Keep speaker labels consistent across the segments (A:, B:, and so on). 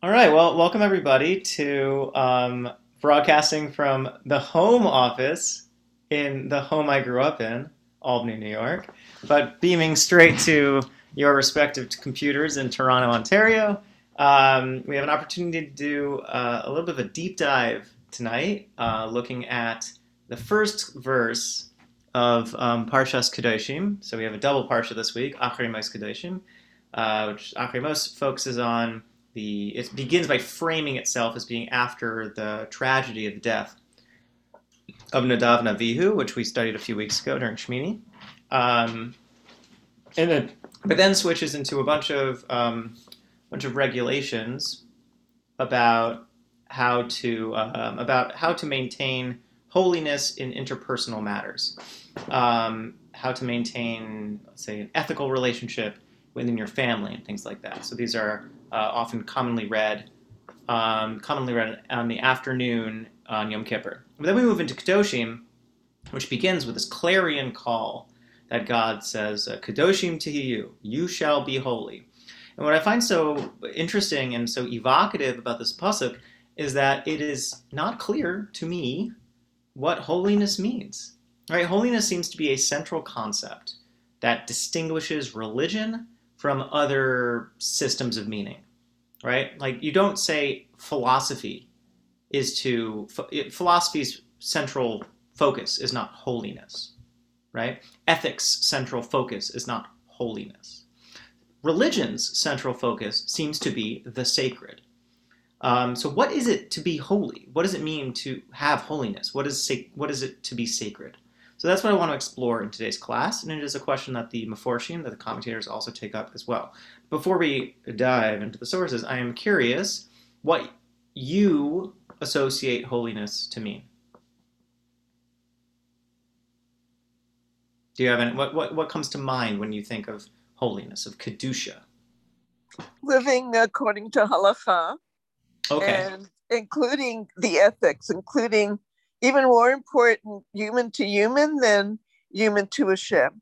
A: All right. Well, welcome everybody to um, broadcasting from the home office in the home I grew up in, Albany, New York, but beaming straight to your respective computers in Toronto, Ontario. Um, we have an opportunity to do uh, a little bit of a deep dive tonight, uh, looking at the first verse of um, Parshas Kedoshim. So we have a double parsha this week, Acharei Mos Kedoshim, uh, which Acharei Mos focuses on the it begins by framing itself as being after the tragedy of the death of Nadav and Avihu, which we studied a few weeks ago during Shmini, um, and then but then switches into a bunch of um, bunch of regulations about how to um, about how to maintain holiness in interpersonal matters, um, how to maintain, let's say, an ethical relationship within your family and things like that. So these are often commonly read, um, commonly read on the afternoon on Yom Kippur. But then we move into Kedoshim, which begins with this clarion call that God says, uh, "Kedoshim tihiyu, you shall be holy." And what I find so interesting and so evocative about this pasuk is that it is not clear to me what holiness means. Right? Holiness seems to be a central concept that distinguishes religion from other systems of meaning, right? Like you don't say philosophy is to philosophy's central focus is not holiness, right? Ethics central focus is not holiness. Religion's central focus seems to be the sacred. Um, so, what is it to be holy? What does it mean to have holiness? What is what is it to be sacred? So that's what I want to explore in today's class, and it is a question that the Meforshim, that the commentators also take up as well. Before we dive into the sources, I am curious what you associate holiness to mean. Do you have any, what, what, what comes to mind when you think of holiness, of Kedusha?
B: Living according to halacha.
A: Okay.
B: And including the ethics, including even more important human to human than human to a ship.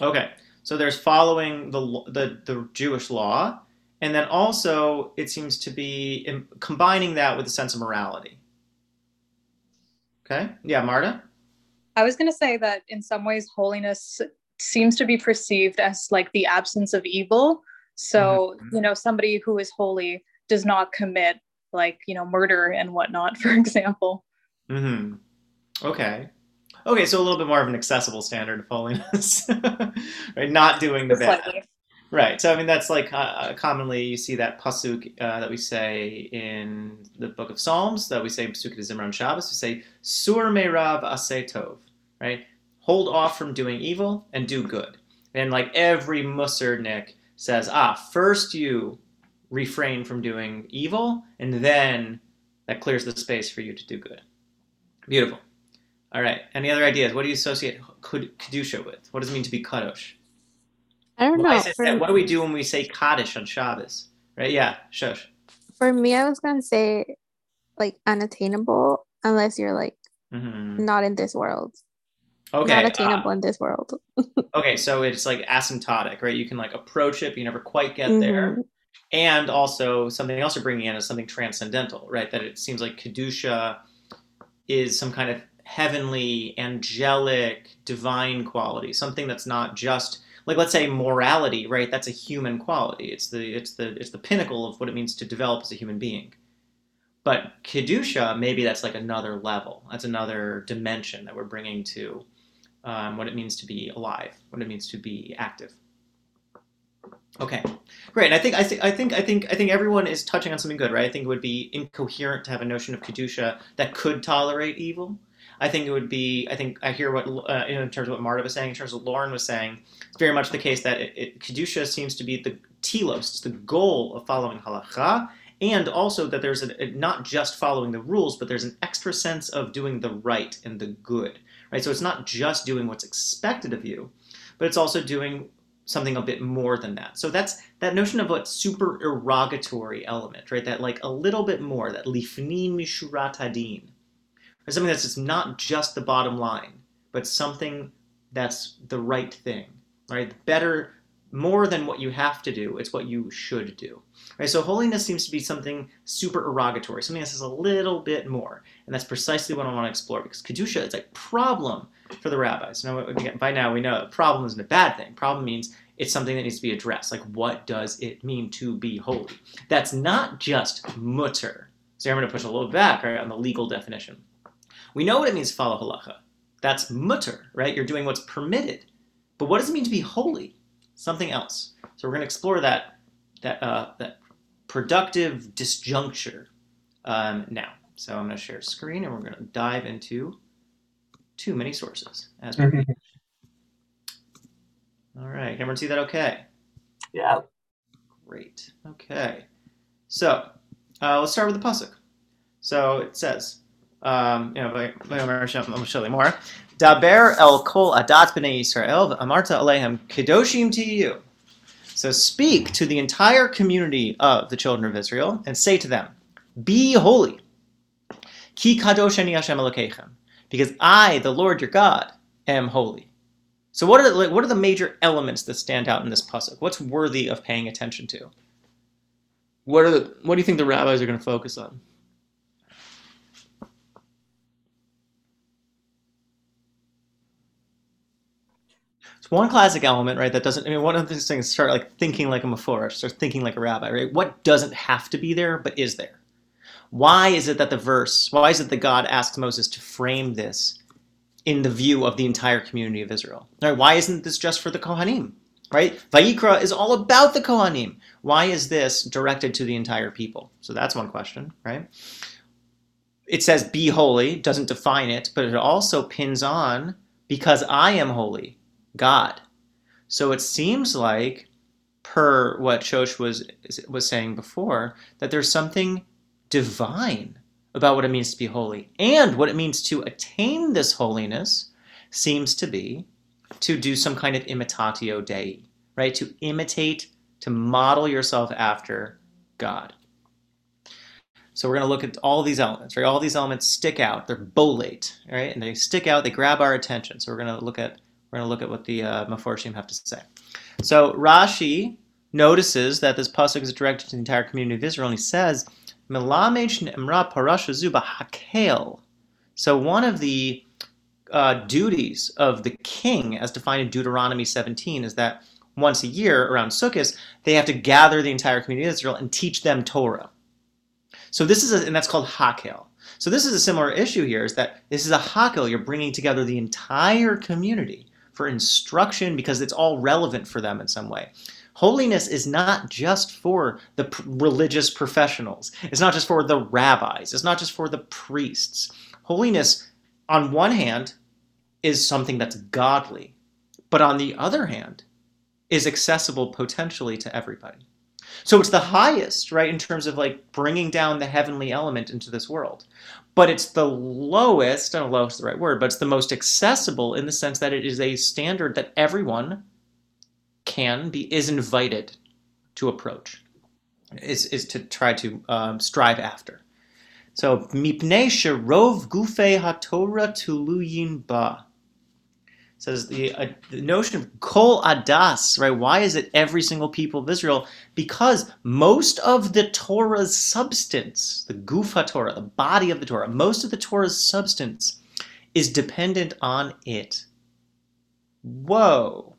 A: Okay, so there's following the the, the Jewish law, and then also it seems to be combining that with a sense of morality. Okay, yeah, Marta.
C: I was going to say that in some ways, holiness seems to be perceived as like the absence of evil. So, mm-hmm. you know, somebody who is holy does not commit like, you know, murder and whatnot, for example.
A: Hmm. Okay. Okay, so a little bit more of an accessible standard of holiness, right? Not doing the bad. Right. So I mean, that's like uh, uh, commonly you see that pasuk uh, that we say in the Book of Psalms that we say pasuk Zimran Shabbos. We say sur meirav aseh tov. Right. Hold off from doing evil and do good. And like every Nick says, ah, first you refrain from doing evil, and then that clears the space for you to do good. Beautiful. All right. Any other ideas? What do you associate kedusha with? What does it mean to be kadosh?
D: I don't know.
A: For, what do we do when we say kaddish on Shabbos? Right? Yeah, Shosh.
D: For me, I was gonna say like unattainable unless you're like mm-hmm. not in this world.
A: Okay.
D: Not attainable uh, in this world.
A: okay, so it's like asymptotic, right? You can like approach it, but you never quite get mm-hmm. there. And also something else you're bringing in is something transcendental, right? That it seems like kedusha is some kind of heavenly, angelic, divine quality, something that's not just like let's say morality, right? That's a human quality. It's the it's the it's the pinnacle of what it means to develop as a human being. But kedusha, maybe that's like another level. That's another dimension that we're bringing to um, what it means to be alive, what it means to be active. Okay, great. And I think I think I think I think I think everyone is touching on something good, right? I think it would be incoherent to have a notion of kedusha that could tolerate evil. I think it would be. I think I hear what uh, in terms of what Marta was saying, in terms of what Lauren was saying. It's very much the case that it, it, kedusha seems to be the telos, the goal of following halacha, and also that there's a, not just following the rules, but there's an extra sense of doing the right and the good, right? So it's not just doing what's expected of you, but it's also doing something a bit more than that. So that's that notion of what supererogatory element, right? That like a little bit more, that lifnim mishurat hadin, or something that's just not just the bottom line, but something that's the right thing, right? Better, more than what you have to do, it's what you should do. Right? So holiness seems to be something super erogatory, something that says a little bit more. And that's precisely what I want to explore because Kedusha is a problem for the rabbis. Now, again, by now we know a problem isn't a bad thing. Problem means it's something that needs to be addressed. Like, what does it mean to be holy? That's not just mutter. So I'm going to push a little back right, on the legal definition. We know what it means to follow halacha. That's mutter, right? You're doing what's permitted. But what does it mean to be holy? Something else. So we're going to explore that that uh, that productive disjuncture um, now. So I'm going to share screen and we're going to dive into too many sources as per mm-hmm. All right, everyone see that okay?
E: Yeah.
A: Great. Okay. So uh, let's start with the pasuk. So it says, um, you know, I'm going to show you more. Daber el kol adat b'nei Yisrael amarta alehem kedoshim tihiyu. So speak to the entire community of the children of Israel and say to them, Be holy. Ki kadosh ani Hashem Elokeichem. Because I, the Lord your God, am holy. So what are the, what are the major elements that stand out in this pasuk? What's worthy of paying attention to? What are the, what do you think the rabbis are going to focus on? It's one classic element, right? That doesn't. I mean, one of these things start like thinking like a maforish, start thinking like a rabbi, right? What doesn't have to be there but is there? Why is it that the verse? Why is it that God asks Moses to frame this in the view of the entire community of Israel. Right? Why isn't this just for the Kohanim? Right? Vayikra is all about the Kohanim. Why is this directed to the entire people? So that's one question, right? It says be holy, doesn't define it, but it also pins on because I am holy, God. So it seems like, per what Shosh was was saying before, that there's something divine about what it means to be holy. And what it means to attain this holiness seems to be to do some kind of imitatio Dei, right? To imitate, to model yourself after God. So we're going to look at all these elements, right? All these elements stick out. They're bolate, right? And they stick out. They grab our attention. So we're going to look at we're going to look at what the uh, have to say. So Rashi notices that this pasuk is directed to the entire community of Israel, and he says. So one of the uh, duties of the king, as defined in Deuteronomy 17, is that once a year around Sukkot, they have to gather the entire community of Israel and teach them Torah. So this is, a, and that's called hakel. So this is a similar issue here, is that this is a hakel. You're bringing together the entire community for instruction because it's all relevant for them in some way. Holiness is not just for the religious professionals. It's not just for the rabbis. It's not just for the priests. Holiness, on one hand, is something that's godly, but on the other hand, is accessible potentially to everybody. So it's the highest, right, in terms of like bringing down the heavenly element into this world. But it's the lowest, I don't know if lowest is the right word, but it's the most accessible in the sense that it is a standard that everyone can be is invited to approach is, is to try to um, strive after. So mipnei sherov gufe hatorah tuluyin ba. Says the, uh, the notion of kol adas right? Why is it every single people of israel? Because most of the torah's substance the gufa torah the body of the torah most of the torah's substance is dependent on it. Whoa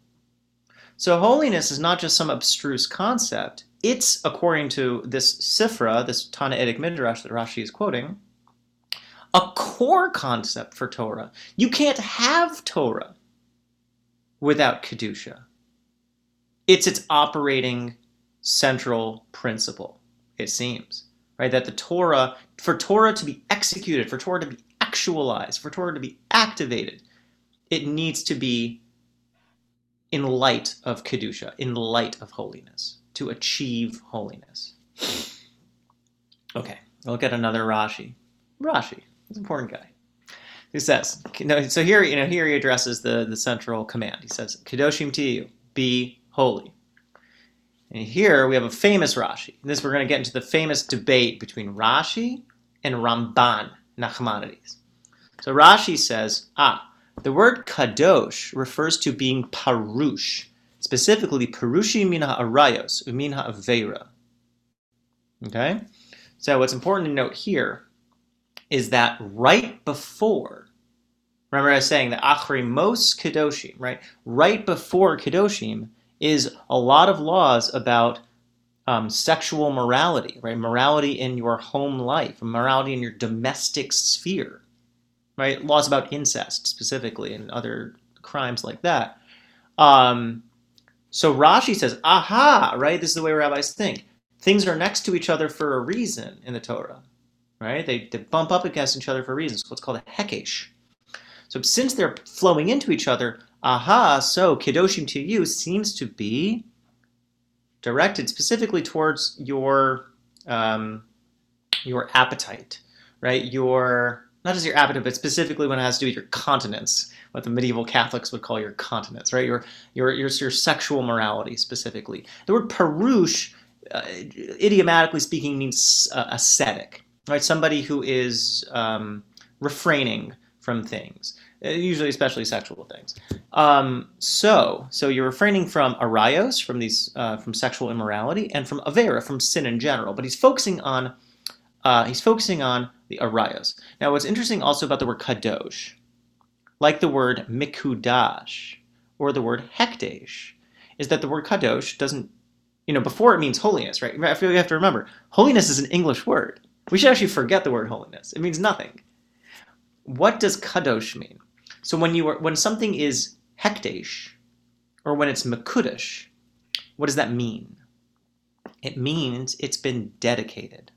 A: so holiness is not just some abstruse concept. It's, according to this Sifra, this Tannaitic Midrash that Rashi is quoting, a core concept for Torah. You can't have Torah without Kedusha. It's its operating central principle, it seems, right? That the Torah, for Torah to be executed, for Torah to be actualized, for Torah to be activated, it needs to be in light of Kedusha, in light of holiness, to achieve holiness. Okay, look at another Rashi. Rashi, he's an important guy. He says, so here, you know, here he addresses the, the central command. He says, Kedoshim tihiyu, be holy. And here we have a famous Rashi. In this we're going to get into the famous debate between Rashi and Ramban Nachmanides. So Rashi says, ah, the word kadosh refers to being parush, specifically Perushi Mina Arayos, Umina Avera. Okay? So what's important to note here is that right before, remember I was saying that Acharei Mos Kedoshim, right? Right before Kedoshim is a lot of laws about um, sexual morality, right? Morality in your home life, morality in your domestic sphere, right? Laws about incest specifically and other crimes like that. Um, so Rashi says, aha, right? This is the way rabbis think. Things are next to each other for a reason in the Torah, right? They, they bump up against each other for reasons. What's called a hekesh. So since they're flowing into each other, aha, so kedoshim to you seems to be directed specifically towards your um, your appetite, right? Your not just your appetite, but specifically when it has to do with your continence, what the medieval Catholics would call your continence, right? Your your your, your sexual morality specifically. The word parush, uh, idiomatically speaking, means uh, ascetic, right? Somebody who is um, refraining from things, uh, usually especially sexual things. Um, so, so you're refraining from arayos, from these, uh, from sexual immorality, and from avera, from sin in general. But he's focusing on, uh, he's focusing on the arayos. Now, what's interesting also about the word kadosh, like the word mikudash or the word hekdesh, is that the word kadosh doesn't, you know, before it means holiness, right? I feel you have to remember, holiness is an English word. We should actually forget the word holiness. It means nothing. What does kadosh mean? So when you are, when something is hekdesh, or when it's mekudesh, what does that mean? It means it's been dedicated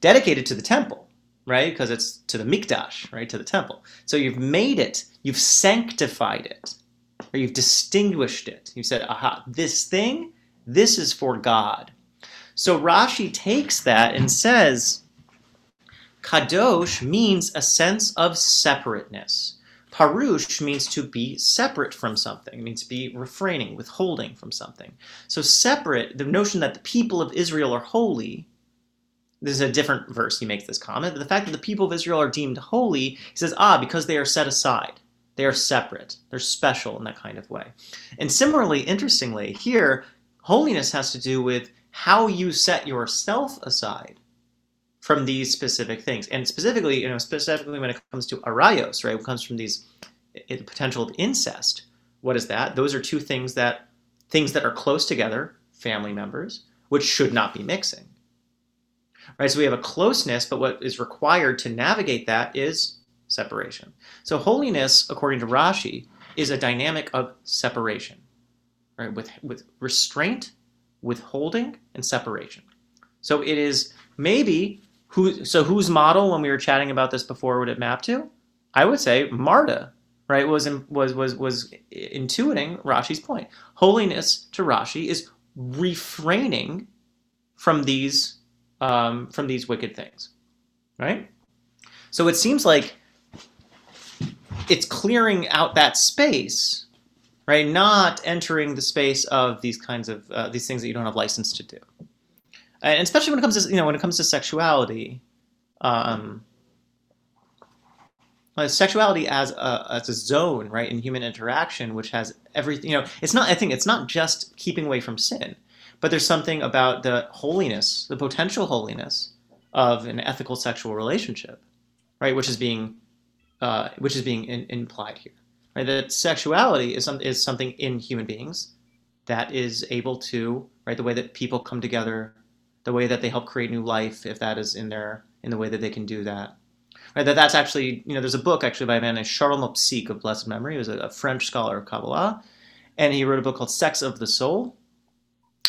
A: dedicated to the temple, right? Because it's to the mikdash, right? To the temple. So you've made it, you've sanctified it, or you've distinguished it. You said, aha, this thing, this is for God. So Rashi takes that and says, Kadosh means a sense of separateness. Parush means to be separate from something, it means to be refraining, withholding from something. So separate, the notion that the people of Israel are holy this is a different verse he makes this comment, but the fact that the people of Israel are deemed holy, he says, ah, because they are set aside. They are separate. They're special in that kind of way. And similarly, interestingly, here, holiness has to do with how you set yourself aside from these specific things. And specifically, you know, specifically when it comes to arayos, right, it comes from these potential of incest. What is that? Those are two things that things that are close together, family members, which should not be mixing right? So we have a closeness, but what is required to navigate that is separation. So holiness, according to Rashi, is a dynamic of separation, right? With with restraint, withholding, and separation. So it is maybe who. So whose model, when we were chatting about this before, would it map to? I would say Marta, right? Was was was was intuiting Rashi's point. Holiness to Rashi is refraining from these um, from these wicked things, right? So it seems like it's clearing out that space, right? Not entering the space of these kinds of uh, these things that you don't have license to do, and especially when it comes to you know when it comes to sexuality. Um, sexuality as a, as a zone right in human interaction which has everything you know it's not i think it's not just keeping away from sin but there's something about the holiness, the potential holiness of an ethical sexual relationship, right? Which is being, uh, which is being in, implied here, right? That sexuality is some, is something in human beings that is able to, right? The way that people come together, the way that they help create new life, if that is in their in the way that they can do that, right? That that's actually, you know, there's a book actually by a man named Charles Mopsik of blessed memory. He was a, a French scholar of Kabbalah, and he wrote a book called Sex of the Soul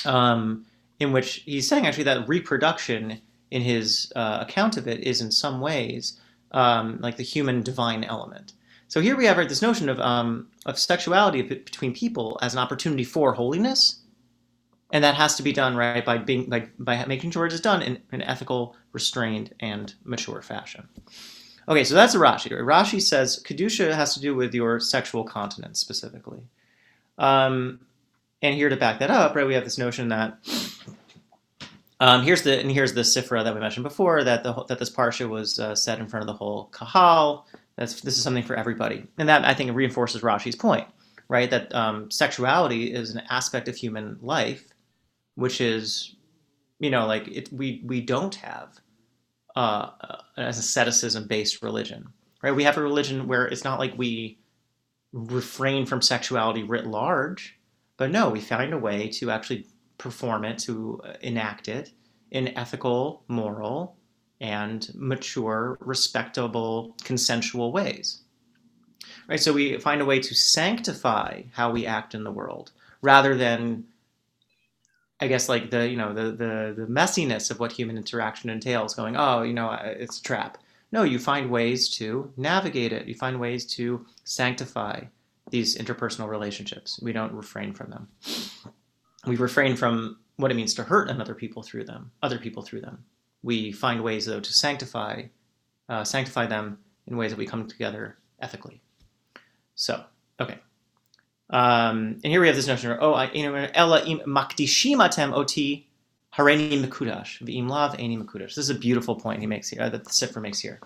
A: um, in which he's saying actually that reproduction in his uh, account of it is in some ways um, like the human divine element. So here we have right, this notion of, um, of sexuality between people as an opportunity for holiness, and that has to be done right by being like by making sure it is done in an ethical, restrained, and mature fashion. Okay, so that's Rashi. Rashi says kedusha has to do with your sexual continence specifically. Um, and here to back that up, right, we have this notion that um, here's the and here's the sifra that we mentioned before that the that this parsha was uh, set in front of the whole kahal. That's this is something for everybody, and that I think reinforces Rashi's point right? That um, sexuality is an aspect of human life, which is, you know, like it, we we don't have uh, as asceticism based religion, right? We have a religion where it's not like we refrain from sexuality writ large, but no, we find a way to actually perform it, to uh, enact it in ethical, moral, and mature, respectable, consensual ways. Right? So we find a way to sanctify how we act in the world rather than I guess like the you know the the the messiness of what human interaction entails going oh you know uh, it's a trap. No, you find ways to navigate it. You find ways to sanctify these interpersonal relationships. We don't refrain from them. We refrain from what it means to hurt another people through them, other people through them we find ways though to sanctify uh, sanctify them in ways that we come together ethically. So okay. Um, and here we have this notion of, oh, ella im makdishim atem oti hareni mekudash v'im lav eni mekudash. This is a beautiful point he makes here, uh, that the Sifra makes here.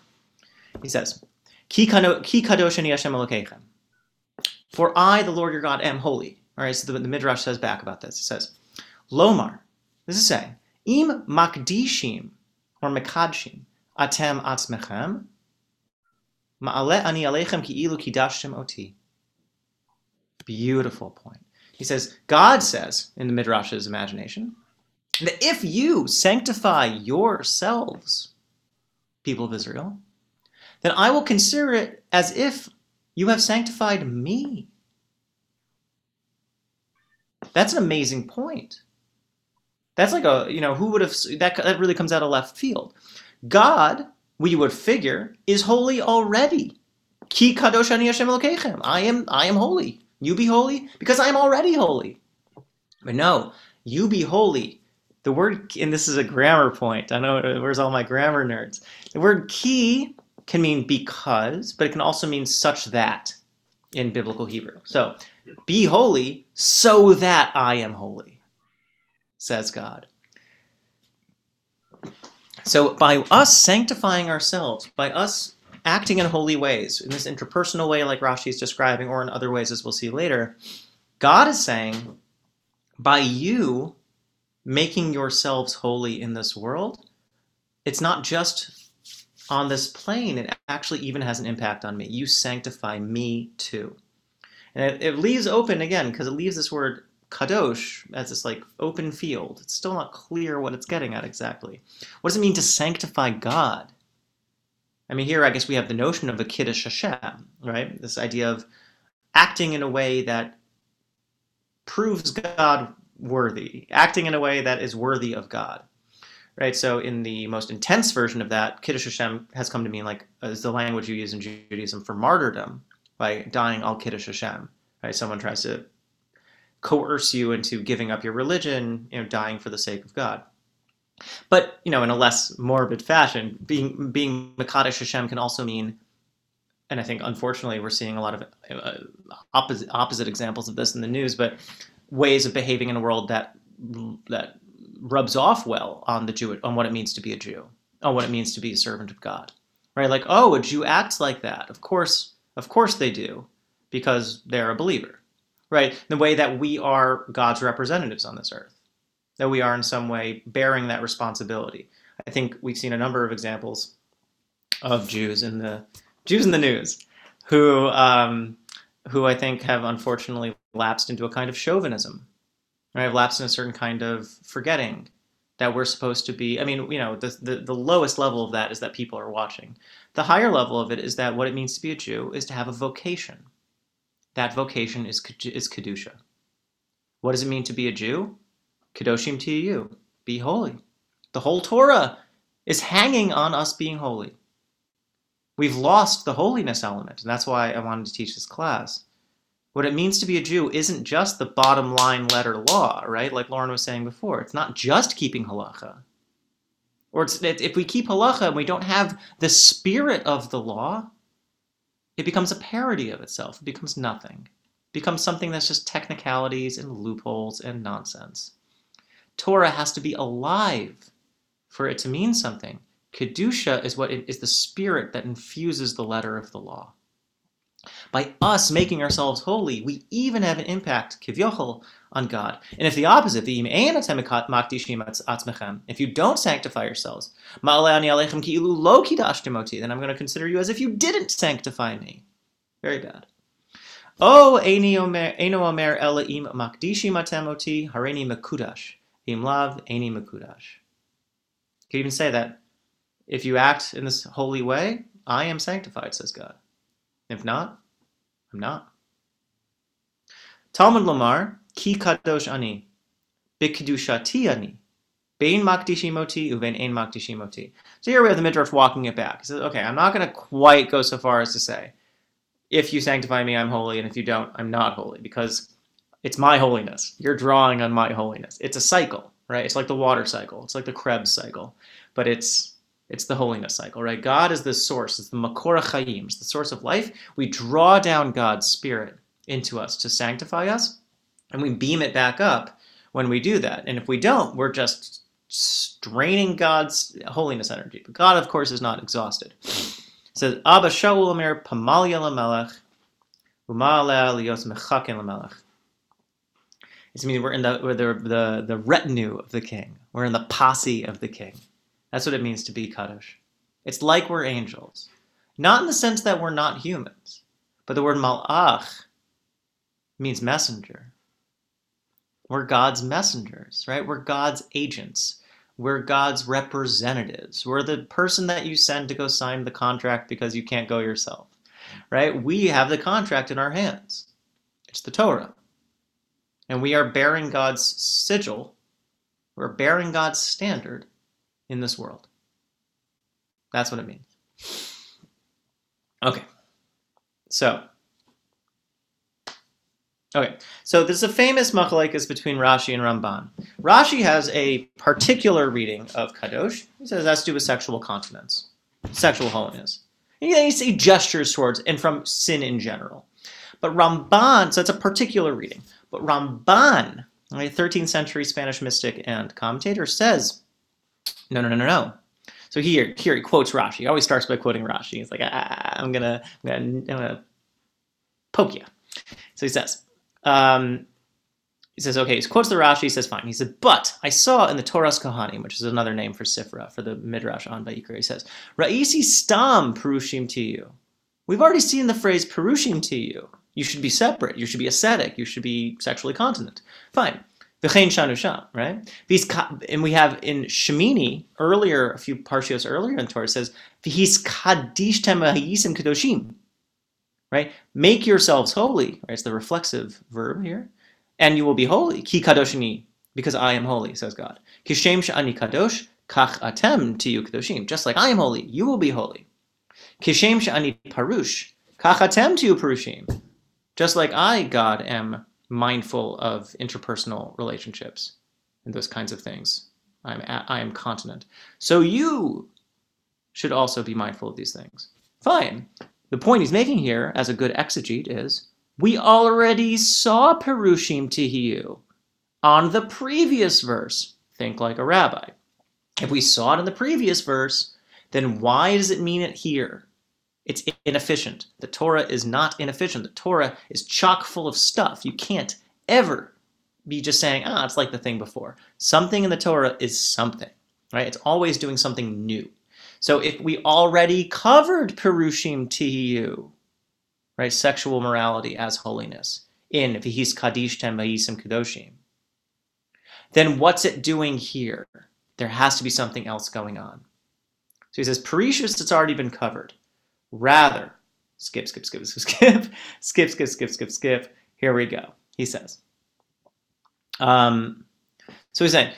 A: He says, Ki kadosh ani Hashem. For I, the Lord your God, am holy. All right, so the, the Midrash says back about this. It says, Lomar, this is saying, im makdishim or mekadshim atem atzmechem ma'ale ani alechem ki'ilu kidashtem oti. Beautiful point. He says, God says in the Midrash's imagination that if you sanctify yourselves, people of Israel, then I will consider it as if you have sanctified me. That's an amazing point. That's like a, you know, who would have, that, that really comes out of left field. God, we would figure, is holy already. Ki kadosh ani Hashem elokechem. I am, I am holy. You be holy because I am already holy. But no, you be holy. The word, and this is a grammar point. I know, where's all my grammar nerds? The word ki can mean because, but it can also mean such that in biblical Hebrew. So, be holy so that I am holy says God. So, by us sanctifying ourselves, by us acting in holy ways, in this interpersonal way, like Rashi is describing, or in other ways, as we'll see later, God is saying, by you making yourselves holy in this world, it's not just on this plane, it actually even has an impact on me. You sanctify me too. And it, it leaves open again, because it leaves this word kadosh as this like open field. It's still not clear what it's getting at exactly. What does it mean to sanctify God? I mean, here I guess we have the notion of a kiddush Hashem, right? This idea of acting in a way that proves God worthy, acting in a way that is worthy of God, right? So in the most intense version of that, kiddush Hashem has come to mean like is the language you use in Judaism for martyrdom, by dying al kiddush Hashem, right? Someone tries to coerce you into giving up your religion, you know, dying for the sake of God. But you know, in a less morbid fashion, being being Makadosh Hashem can also mean, and I think unfortunately we're seeing a lot of uh, opposite opposite examples of this in the news, but ways of behaving in a world that that rubs off well on the Jew on what it means to be a Jew, on what it means to be a servant of God, right? Like, oh, a Jew acts like that. Of course, of course they do, because they're a believer right? The way that we are God's representatives on this earth, that we are in some way bearing that responsibility. I think we've seen a number of examples of Jews in the Jews in the news who um, who I think have unfortunately lapsed into a kind of chauvinism, right? Have lapsed in a certain kind of forgetting that we're supposed to be. I mean, you know, the, the the lowest level of that is that people are watching. The higher level of it is that what it means to be a Jew is to have a vocation that vocation is, is Kedusha. What does it mean to be a Jew? Kedoshim you, be holy. The whole Torah is hanging on us being holy. We've lost the holiness element, and that's why I wanted to teach this class. What it means to be a Jew isn't just the bottom line letter law, right? Like Lauren was saying before. It's not just keeping halacha. Or if we keep halacha and we don't have the spirit of the law, it becomes a parody of itself. It becomes nothing. It becomes something that's just technicalities and loopholes and nonsense. Torah has to be alive for it to mean something. Kedusha is what it, is the spirit that infuses the letter of the law. By us making ourselves holy, we even have an impact, kivyochel, on God. And if the opposite, the if you don't sanctify yourselves, then I'm going to consider you as if you didn't sanctify me. Very bad. Oh, Eino Omer Elaim Makdishi Matemoti Hareni Makudash. Im Lav Eni Makudash. You can even say that. If you act in this holy way, I am sanctified, says God. If not, I'm not. Talmud Lamar, Ki Kadosh Ani, Bikdushati Ani, Bein Makdishimoti, Uven Ein Makdishimoti. So here we have the Midrash walking it back. He says, okay, I'm not going to quite go so far as to say, if you sanctify me, I'm holy, and if you don't, I'm not holy, because it's my holiness. You're drawing on my holiness. It's a cycle, right? It's like the water cycle. It's like the Krebs cycle, but it's it's the holiness cycle, right? God is the source. It's the Makor Chayim. It's the source of life. We draw down God's spirit into us to sanctify us, and we beam it back up when we do that. And if we don't, we're just straining God's holiness energy. But God, of course, is not exhausted. It says, Abba Shaul Omer Pamalia Lamelech, Umalea Lios Mechaken Lamelech. It means we're in the, we're the, the, the retinue of the king. We're in the posse of the king. That's what it means to be Kaddish. It's like we're angels. Not in the sense that we're not humans, but the word malach means messenger. We're God's messengers, right? We're God's agents. We're God's representatives. We're the person that you send to go sign the contract because you can't go yourself, right? We have the contract in our hands. It's the Torah. And we are bearing God's sigil, we're bearing God's standard in this world. That's what it means. Okay. So, Okay, so there's a famous machlokes between Rashi and Ramban. Rashi has a particular reading of kadosh. He says that's to do with sexual continence, sexual holiness. And he gestures towards and from sin in general. But Ramban, so it's a particular reading. But Ramban, a 13th century Spanish mystic and commentator, says, no, no, no, no, no. So here, here he quotes Rashi. He always starts by quoting Rashi. He's like, ah, I'm gonna, I'm gonna, I'm gonna poke you. So he says, um, he says, okay, he quotes the Rashi, he says, fine. He said, but I saw in the Toras Kohanim, which is another name for Sifra, for the Midrash on Vayikra, he says, Ra'isi stam perushim tihiyu. We've already seen the phrase perushim tihiyu. You should be separate. You should be ascetic. You should be sexually continent. Fine. V'chein shanu sham, right? And we have in Shemini, earlier, a few parshios earlier in Torah, says, V'his kadish temahisim kadoshim right? Make yourselves holy, right? It's the reflexive verb here. And you will be holy. Ki kadoshini, because I am holy, says God. Kishem sh'ani kadosh, kach atem tiyu kadoshim. Just like I am holy, you will be holy. Kishem sh'ani parush, kach atem tiyu parushim. Just like I, God, am mindful of interpersonal relationships and those kinds of things. I'm I am continent. So you should also be mindful of these things. Fine. The point he's making here, as a good exegete, is we already saw Perushim Tihiyu on the previous verse. Think like a rabbi. If we saw it in the previous verse, then why does it mean it here? It's inefficient. The Torah is not inefficient. The Torah is chock full of stuff. You can't ever be just saying, ah, it's like the thing before. Something in the Torah is something, right? It's always doing something new. So if we already covered Perushim Tihiyu, right, sexual morality as holiness, in Vihis Kadish Tem Vayisim then what's it doing here? There has to be something else going on. So he says, Perishus, it's already been covered. Rather, skip, skip, skip, skip, skip, skip, skip, skip, skip. Here we go. He says, um, so he's saying,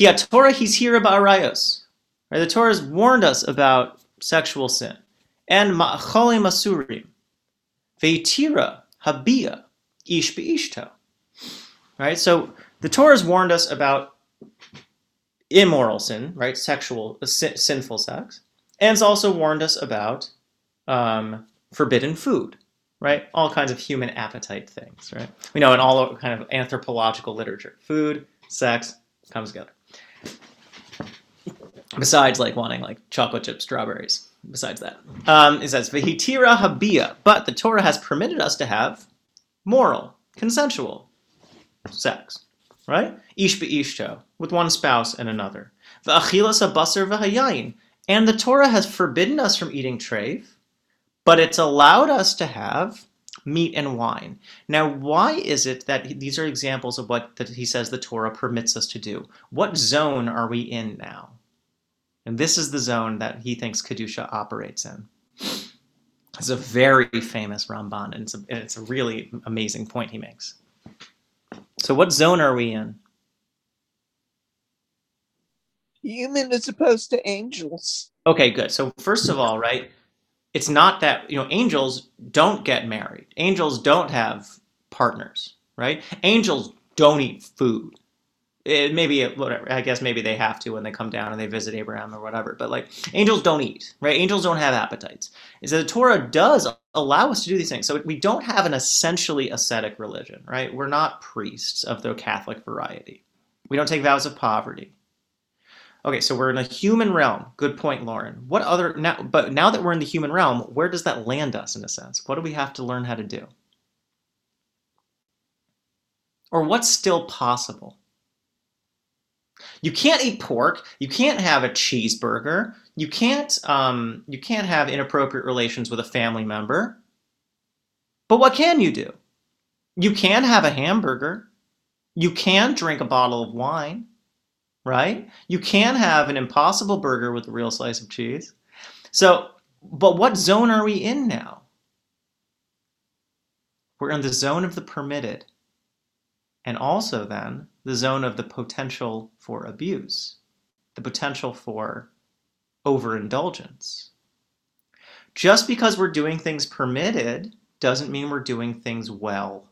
A: Hi Torah he's here about Arayos. Right? The Torah has warned us about sexual sin. And ma'achole masurim. Veitira habia ish beishto. Right? So the Torah has warned us about immoral sin, right? Sexual, uh, sinful sex. And it's also warned us about um, forbidden food, right? All kinds of human appetite things, right? We know in all kind of anthropological literature, food, sex comes together besides like wanting like chocolate chip strawberries besides that. Um, it says, Vihitira habia, but the Torah has permitted us to have moral, consensual sex, right? Ish be'ishto, with one spouse and another. V'achilas abasar v'hayayin, and the Torah has forbidden us from eating treif, but it's allowed us to have meat and wine. Now, why is it that these are examples of what that he says the Torah permits us to do? What zone are we in now? And this is the zone that he thinks Kedusha operates in. It's a very famous Ramban, and it's a, and it's a really amazing point he makes. So, what zone are we in?
B: Human as opposed to angels.
A: Okay, good. So, first of all, right, it's not that, you know, angels don't get married, angels don't have partners, right? Angels don't eat food it, maybe eh, whatever. I guess maybe they have to when they come down and they visit Abraham or whatever. But like angels don't eat, right? Angels don't have appetites. Is that the Torah does allow us to do these things. So we don't have an essentially ascetic religion, right? We're not priests of the Catholic variety. We don't take vows of poverty. Okay, so we're in a human realm. Good point, Lauren. What other now? But now that we're in the human realm, where does that land us in a sense? What do we have to learn how to do? Or what's still possible? You can't eat pork. You can't have a cheeseburger. You can't um, you can't have inappropriate relations with a family member. But what can you do? You can have a hamburger. You can drink a bottle of wine, right? You can have an impossible burger with a real slice of cheese. So, but what zone are we in now? We're in the zone of the permitted. And also then the zone of the potential for abuse, the potential for overindulgence. Just because we're doing things permitted doesn't mean we're doing things well.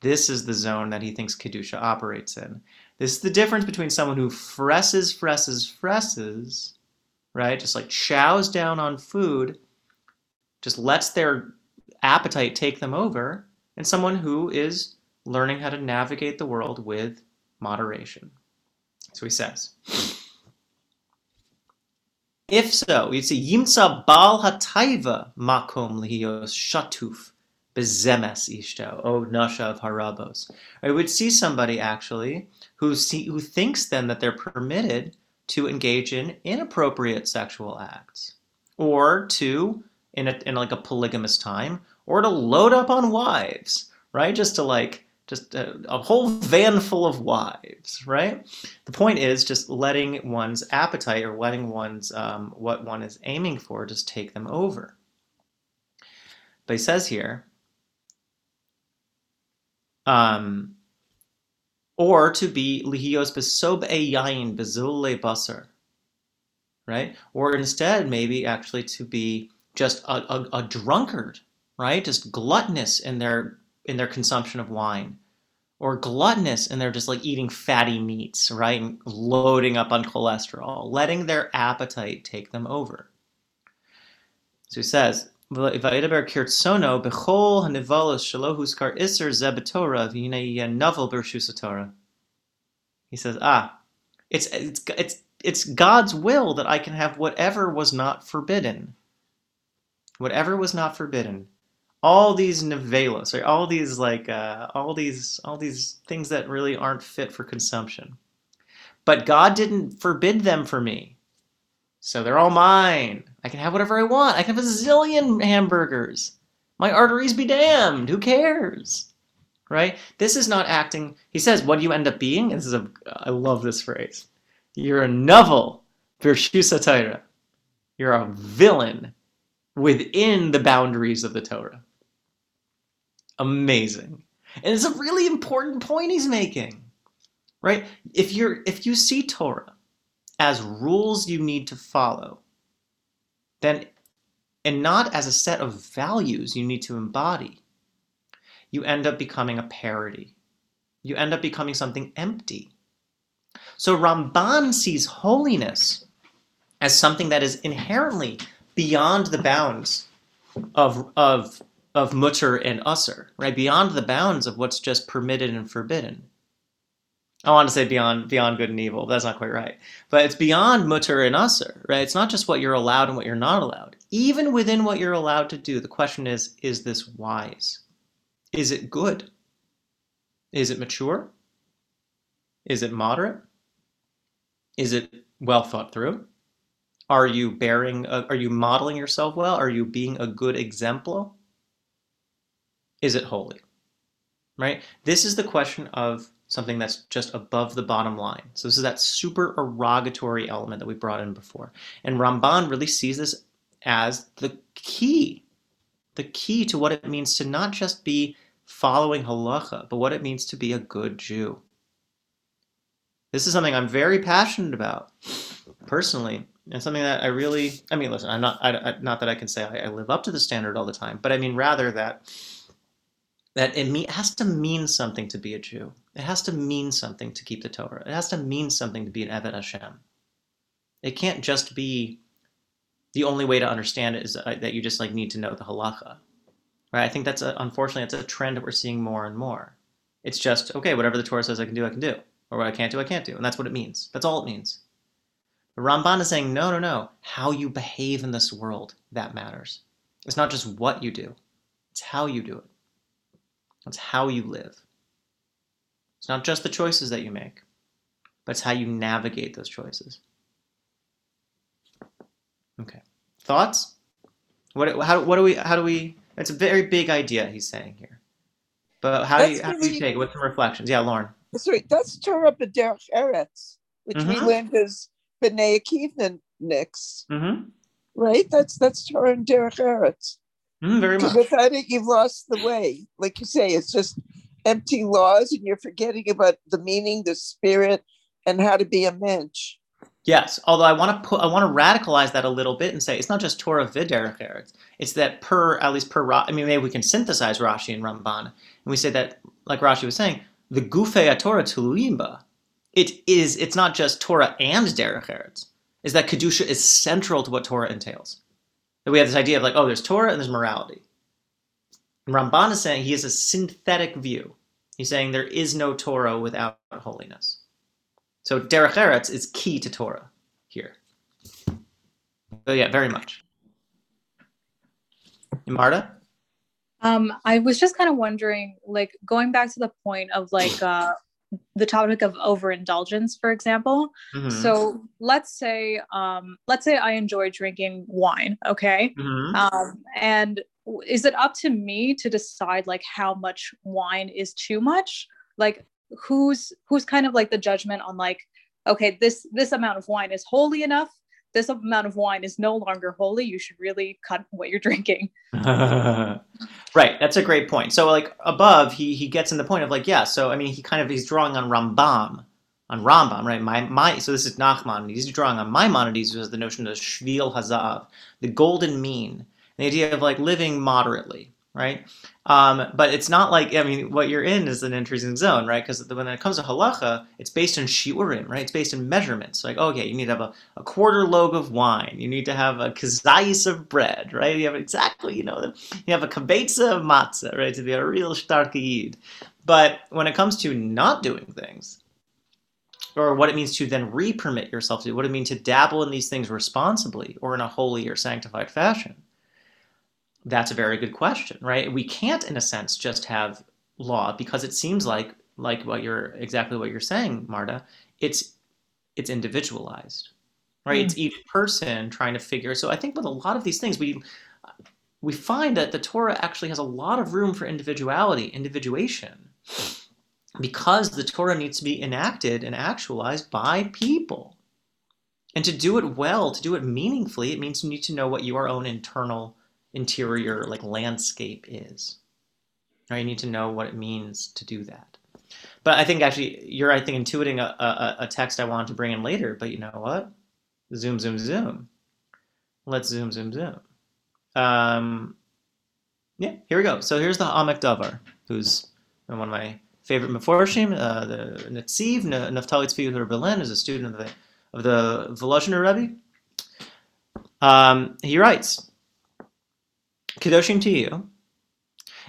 A: This is the zone that he thinks Kedusha operates in. This is the difference between someone who fresses, fresses, fresses, right? Just like chows down on food, just lets their appetite take them over, and someone who is learning how to navigate the world with moderation. So he says, if so, you'd see Yimsa Bal Hataiva Makom Lihios Shatuf Bezemes Ishto, O Nasha of Harabos. I would see somebody actually who see who thinks then that they're permitted to engage in inappropriate sexual acts. Or to in a in like a polygamous time, or to load up on wives, right? Just to like just a, a, whole van full of wives, right? The point is just letting one's appetite or letting one's um, what one is aiming for just take them over. But he says here, um, or to be lihios besob e yain bezule basar, right? Or instead, maybe actually to be just a, a, a drunkard, right? Just gluttonous in their in their consumption of wine or gluttonous and they're just like eating fatty meats, right? And loading up on cholesterol, letting their appetite take them over. So he says, He says, ah, it's, it's, it's, it's God's will that I can have whatever was not forbidden. Whatever was not forbidden all these right? All these like uh, all these all these things that really aren't fit for consumption. But God didn't forbid them for me. So they're all mine. I can have whatever I want. I can have a zillion hamburgers. My arteries be damned. Who cares? Right? This is not acting. He says, what do you end up being? This is a I love this phrase. You're a novel Virshusatira. You're a villain within the boundaries of the Torah amazing. And it's a really important point he's making. Right? If you're if you see Torah as rules you need to follow, then and not as a set of values you need to embody, you end up becoming a parody. You end up becoming something empty. So Ramban sees holiness as something that is inherently beyond the bounds of, of of mutter and usser, right? Beyond the bounds of what's just permitted and forbidden. I want to say beyond beyond good and evil. But that's not quite right. But it's beyond mutter and usser, right? It's not just what you're allowed and what you're not allowed. Even within what you're allowed to do, the question is: Is this wise? Is it good? Is it mature? Is it moderate? Is it well thought through? Are you bearing? A, are you modeling yourself well? Are you being a good example? Is it holy? Right. This is the question of something that's just above the bottom line. So this is that super erogatory element that we brought in before. And Ramban really sees this as the key, the key to what it means to not just be following halacha, but what it means to be a good Jew. This is something I'm very passionate about personally, and something that I really, I mean, listen, I'm not, I, I, not that I can say I, I live up to the standard all the time, but I mean rather that that it me- has to mean something to be a Jew. It has to mean something to keep the Torah. It has to mean something to be an Eved Hashem. It can't just be the only way to understand it is uh, that you just like need to know the halacha, right? I think that's a, unfortunately that's a trend that we're seeing more and more. It's just okay, whatever the Torah says I can do, I can do, or what I can't do, I can't do, and that's what it means. That's all it means. The Ramban is saying no, no, no. How you behave in this world that matters. It's not just what you do; it's how you do it. It's how you live. It's not just the choices that you make, but it's how you navigate those choices. Okay. Thoughts? What how what do we how do we it's a very big idea he's saying here. But how do you how do you take it? What's some reflections? Yeah, Lauren.
B: Sorry, that's Torah B'derech Eretz, which mm-hmm. we learned as B'nai Akiva Nix. Mm-hmm. Right? That's that's Torah and Derech Eretz.
A: Mm, very much.
B: Without it, you've lost the way. Like you say, it's just empty laws, and you're forgetting about the meaning, the spirit, and how to be a mensch.
A: Yes, although I want to put, I want to radicalize that a little bit and say it's not just Torah v'derech. It's that per, at least per, I mean, maybe we can synthesize Rashi and Ramban, and we say that, like Rashi was saying, the gufei Torah tuluimba. It is, it's not just Torah and derech eretz. Is that kedusha is central to what Torah entails. That we have this idea of like, oh, there's Torah and there's morality. And Ramban is saying he has a synthetic view. He's saying there is no Torah without holiness. So derech eretz is key to Torah here. So yeah, very much. Marta?
C: Um, I was just kind of wondering, like going back to the point of like uh, the topic of overindulgence, for example. Mm-hmm. So let's say, um, let's say I enjoy drinking wine, okay, mm-hmm. um, and is it up to me to decide like how much wine is too much? Like who's who's kind of like the judgment on like, okay, this this amount of wine is holy enough this amount of wine is no longer holy. You should really cut what you're drinking.
A: right. That's a great point. So like above, he he gets in the point of like, yeah, so I mean he kind of he's drawing on Rambam. On Rambam, right? My my so this is Nachman. He's drawing on Maimonides, which is the notion of Shvil Hazav, the golden mean, the idea of like living moderately, right? Um, but it's not like I mean, what you're in is an interesting zone, right? Because when it comes to halacha, it's based on shiurim, right? It's based in measurements. Like, okay, you need to have a, a quarter log of wine. You need to have a kazayis of bread, right? You have exactly, you know, you have a kabetza of matzah, right, to be a real stark. But when it comes to not doing things, or what it means to then re-permit yourself to do, what it means to dabble in these things responsibly or in a holy or sanctified fashion, that's a very good question, right? We can't, in a sense, just have law because it seems like, like what you're exactly what you're saying, Marta. It's it's individualized, right? Mm. It's each person trying to figure. So I think with a lot of these things, we we find that the Torah actually has a lot of room for individuality, individuation, because the Torah needs to be enacted and actualized by people. And to do it well, to do it meaningfully, it means you need to know what your own internal interior like landscape is. Right? You need to know what it means to do that. But I think actually you're I think intuiting a, a, a text I wanted to bring in later. But you know what? Zoom, zoom, zoom. Let's zoom, zoom, zoom. Um, yeah, here we go. So here's the Amek Davar, who's one of my favorite Meforshim, uh, the Netziv, Naftali Tzvi Berlin, is a student of the of the Volozhiner Rebbe. Um, he writes, Kedoshim tihiyu.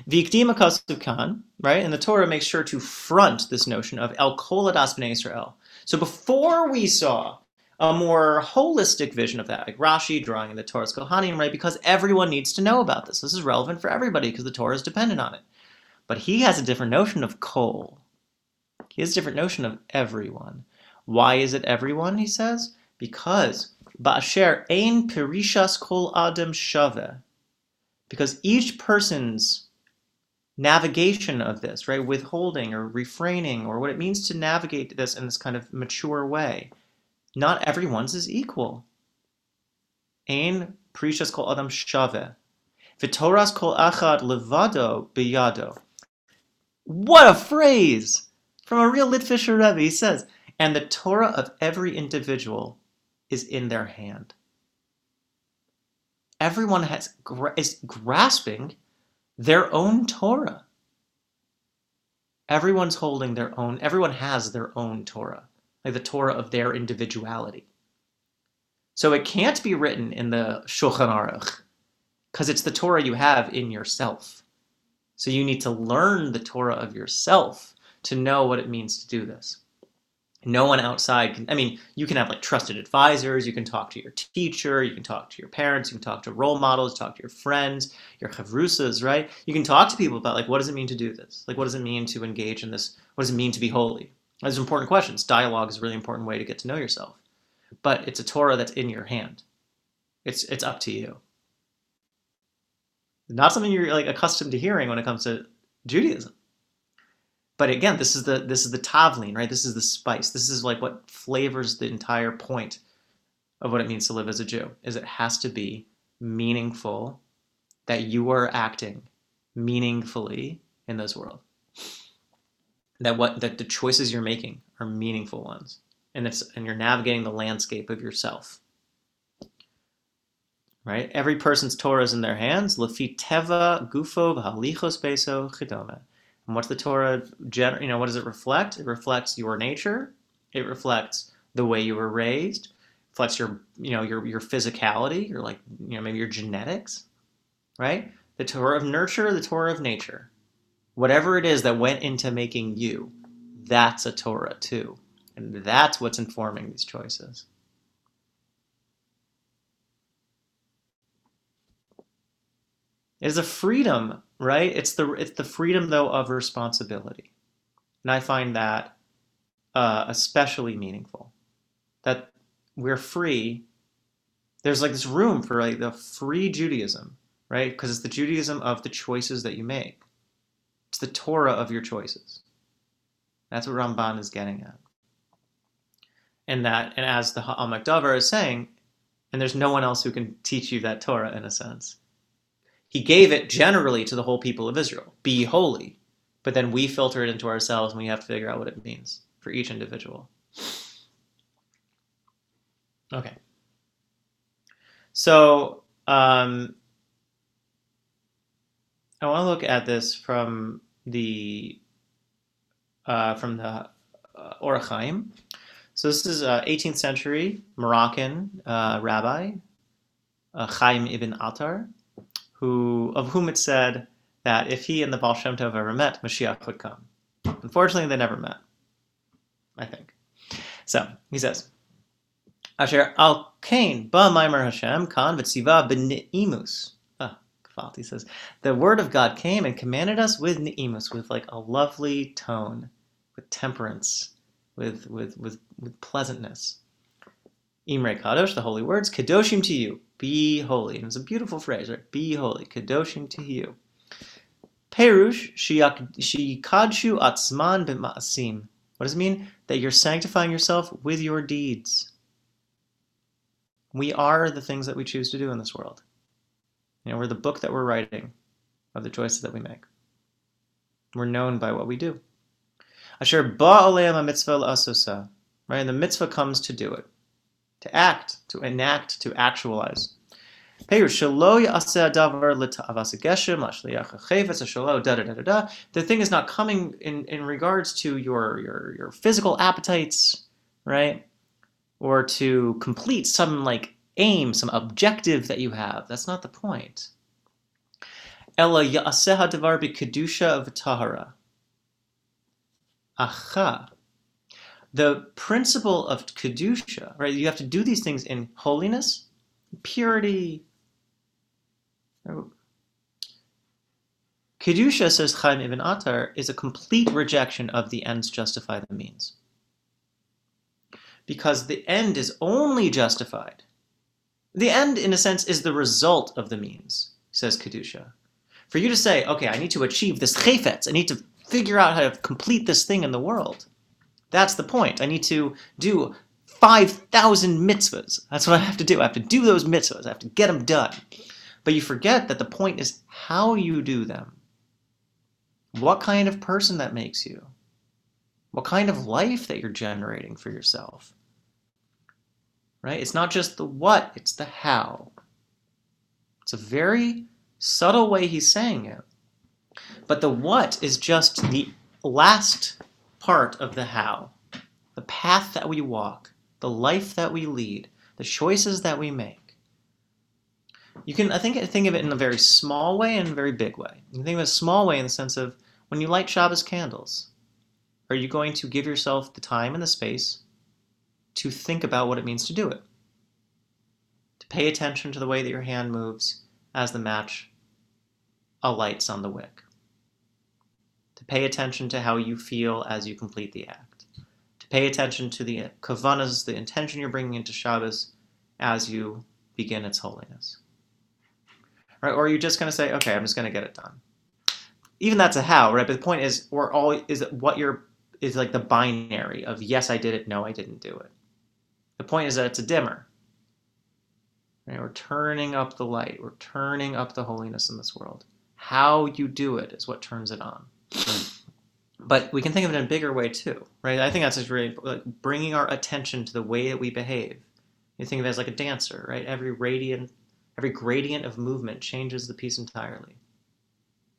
A: Vikdima Kasukan, right? And the Torah makes sure to front this notion of El Kol Adas B'nai Israel. So before we saw a more holistic vision of that, like Rashi drawing in the Toras Kohanim, right? Because everyone needs to know about this. This is relevant for everybody because the Torah is dependent on it. But he has a different notion of kol. He has a different notion of everyone. Why is it everyone, he says? Because Ba'asher ein perishas kol adam shave. Because each person's navigation of this, right, withholding or refraining, or what it means to navigate this in this kind of mature way, not everyone's is equal. Ein perishas kol adam shave. V'toras kol achad levado biyado. What a phrase! From a real Litvisher Rebbe, he says, and the Torah of every individual is in their hand. Everyone has is grasping their own Torah. Everyone's holding their own, everyone has their own Torah like the Torah of their individuality. So it can't be written in the Shulchan Aruch because it's the Torah you have in yourself. So you need to learn the Torah of yourself to know what it means to do this. No one outside can, I mean, you can have like trusted advisors, you can talk to your teacher, you can talk to your parents, you can talk to role models, talk to your friends, your chavrusas, right? You can talk to people about like, what does it mean to do this? Like, what does it mean to engage in this? What does it mean to be holy? Those important questions. Dialogue is a really important way to get to know yourself. But it's a Torah that's in your hand. It's it's up to you. Not something you're like accustomed to hearing when it comes to Judaism. But again, this is the this is the tavlin, right? This is the spice. This is like what flavors the entire point of what it means to live as a Jew. Is it has to be meaningful that you are acting meaningfully in this world that what that the choices you're making are meaningful ones and it's and you're navigating the landscape of yourself right every person's torah is in their hands lefi teva gufo v'halichos beso chidome and what's the torah gener- you know what does it reflect? It reflects your nature. It reflects the way you were raised. Reflects your you know your your physicality. Your like you know maybe your genetics right? The torah of nurture the torah of nature. Whatever it is that went into making you, that's a Torah too. And that's what's informing these choices. It is a freedom, right? It's the it's the freedom though of responsibility, and I find that uh, especially meaningful. That we're free. There's like this room for like the free Judaism, right? Because it's the Judaism of the choices that you make. It's the Torah of your choices. That's what Ramban is getting at. And that, and as the Ha'amek Davar is saying, and there's no one else who can teach you that Torah in a sense. He gave it generally to the whole people of Israel be holy. But then we filter it into ourselves and we have to figure out what it means for each individual. Okay. So, um, I want to look at this from the uh, from the uh, Or HaChaim. So this is a 18th century Moroccan uh, rabbi, uh, Chaim ibn Attar, who of whom it said that if he and the Baal Shem Tov ever met, Mashiach would come. Unfortunately, they never met. I think. So he says, Asher al Kain ba Maimer Hashem kan v'tziva b'ni'imus he ah, says, The word of God came and commanded us with Ne'imus, with like a lovely tone, with temperance, with with with, with pleasantness. Imre Kadosh, the holy words, Kedoshim tihiyu, be holy. And a beautiful phrase, right? Be holy, Kedoshim tihiyu. Perush, Shikadshu Atzman B'ma'asim. What does it mean? That you're sanctifying yourself with your deeds. We are the things that we choose to do in this world. You know, we're the book that we're writing of the choices that we make. We're known by what we do. Asher ba'aleim mitzvah asusa. Right? And the mitzvah comes to do it. To act, to enact, to actualize. The thing is not coming in, in regards to your, your, your physical appetites, right? Or to complete some like aim, some objective that you have. That's not the point. Ella ya'aseh hadavar kedusha v'tahara. Aha. The principle of kedusha, right? You have to do these things in holiness, purity. Oh. Kedusha, says Chaim ibn Attar, is a complete rejection of the ends justify the means. Because the end is only justified. The end, in a sense, is the result of the means, says Kedusha. For you to say, okay, I need to achieve this chayfetz, I need to figure out how to complete this thing in the world. That's the point. I need to do 5,000 mitzvahs. That's what I have to do. I have to do those mitzvahs. I have to get them done. But you forget that the point is how you do them. What kind of person that makes you. What kind of life that you're generating for yourself. Right? It's not just the what, it's the how. It's a very subtle way he's saying it. But the what is just the last part of the how. The path that we walk, the life that we lead, the choices that we make. You can, I think, think of it in a very small way and a very big way. You can think of it a small way in the sense of when you light Shabbos candles, are you going to give yourself the time and the space to think about what it means to do it? To pay attention to the way that your hand moves as the match alights on the wick pay attention to how you feel as you complete the act, to pay attention to the kavanas, the intention you're bringing into Shabbos as you begin its holiness. Right? Or are you just going to say, okay, I'm just going to get it done? Even that's a how, right? But the point is, we're all is what you're is like the binary of yes, I did it, no, I didn't do it. The point is that it's a dimmer. Right? We're turning up the light. We're turning up the holiness in this world. How you do it is what turns it on. But we can think of it in a bigger way too, right? I think that's just really like bringing our attention to the way that we behave. You think of it as like a dancer, right? Every radiant, every gradient of movement changes the piece entirely.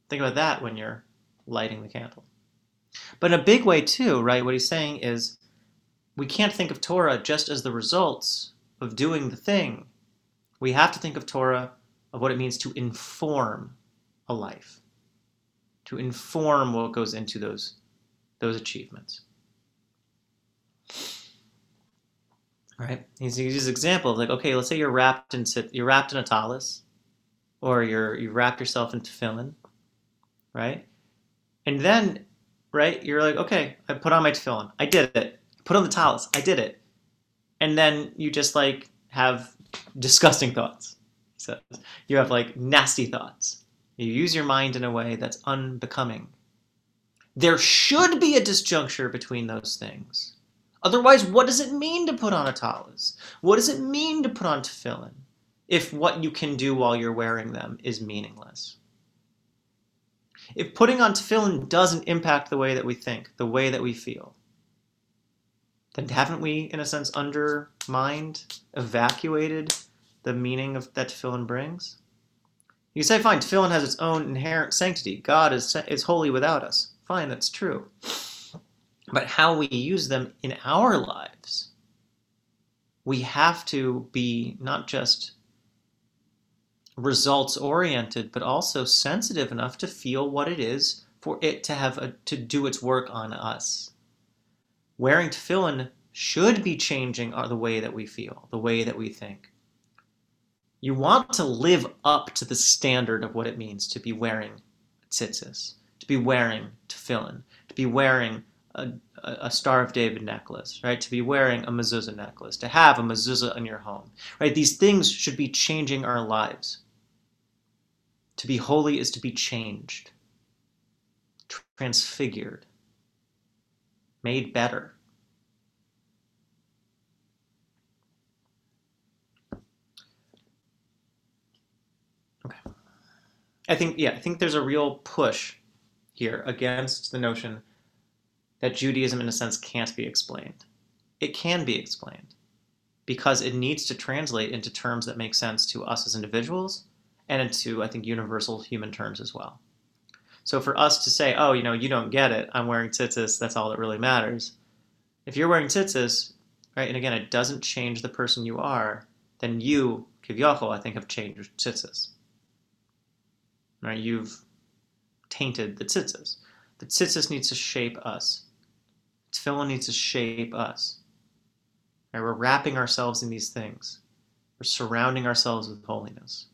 A: Think about that when you're lighting the candle. But in a big way too, right? What he's saying is we can't think of Torah just as the results of doing the thing. We have to think of Torah of what it means to inform a life to inform what goes into those those achievements. Right? He's uses example of like, okay, let's say you're wrapped in you're wrapped in a tallis, or you're you wrap yourself in tefillin, right? And then, right, you're like, okay, I put on my tefillin, I did it. Put on the tallis, I did it. And then you just like have disgusting thoughts. So you have like nasty thoughts. You use your mind in a way that's unbecoming. There should be a disjuncture between those things. Otherwise, what does it mean to put on a tallis? What does it mean to put on tefillin if what you can do while you're wearing them is meaningless? If putting on tefillin doesn't impact the way that we think, the way that we feel, then haven't we, in a sense, undermined, evacuated the meaning of that tefillin brings? You say, fine, tefillin has its own inherent sanctity. God is, is holy without us. Fine, that's true. But how we use them in our lives, we have to be not just results oriented, but also sensitive enough to feel what it is for it to have a, to do its work on us. Wearing tefillin should be changing the way that we feel, the way that we think. You want to live up to the standard of what it means to be wearing tzitzis, to be wearing tefillin, to be wearing a, a, Star of David necklace, right? To be wearing a mezuzah necklace, to have a mezuzah in your home, right? These things should be changing our lives. To be holy is to be changed, transfigured, made better. I think yeah, I think there's a real push here against the notion that Judaism in a sense can't be explained. It can be explained because it needs to translate into terms that make sense to us as individuals and into I think universal human terms as well. So for us to say, oh, you know, you don't get it, I'm wearing tzitzis, that's all that really matters. If you're wearing tzitzis, right, and again, it doesn't change the person you are, then you, kivyachol, I think, have changed tzitzis. Right? You've tainted the tzitzis. The tzitzis needs to shape us. Tefillin needs to shape us. Right? We're wrapping ourselves in these things. We're surrounding ourselves with holiness.